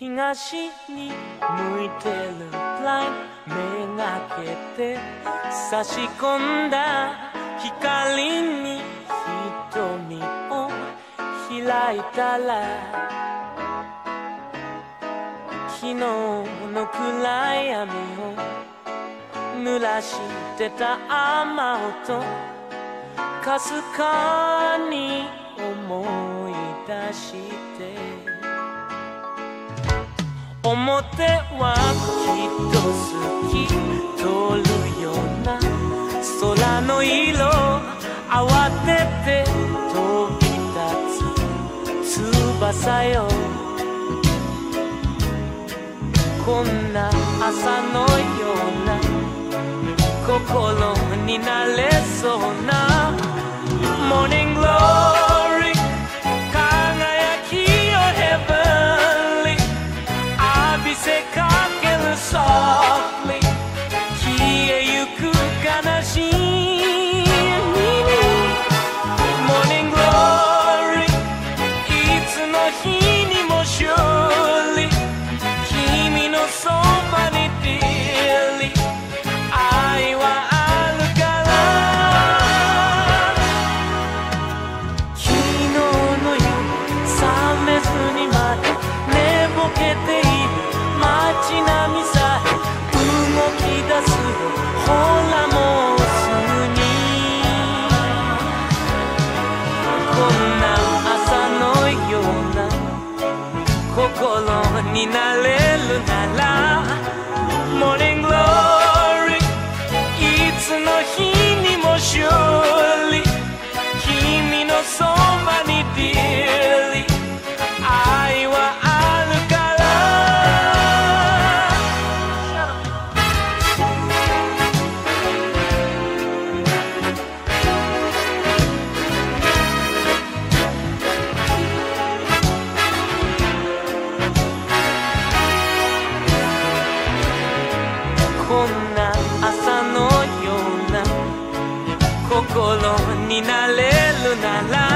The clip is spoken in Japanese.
東に向いてるプライン目がけて差し込んだ光に瞳を開いたら昨日の暗闇を濡らしてた雨音かすかに表はきっと好き通るような空の色慌てて飛び立つ翼よ。こんな朝のような心になれそうな心になれるなら Morning Glory いつの日にも勝利。君のそばに Dear ni na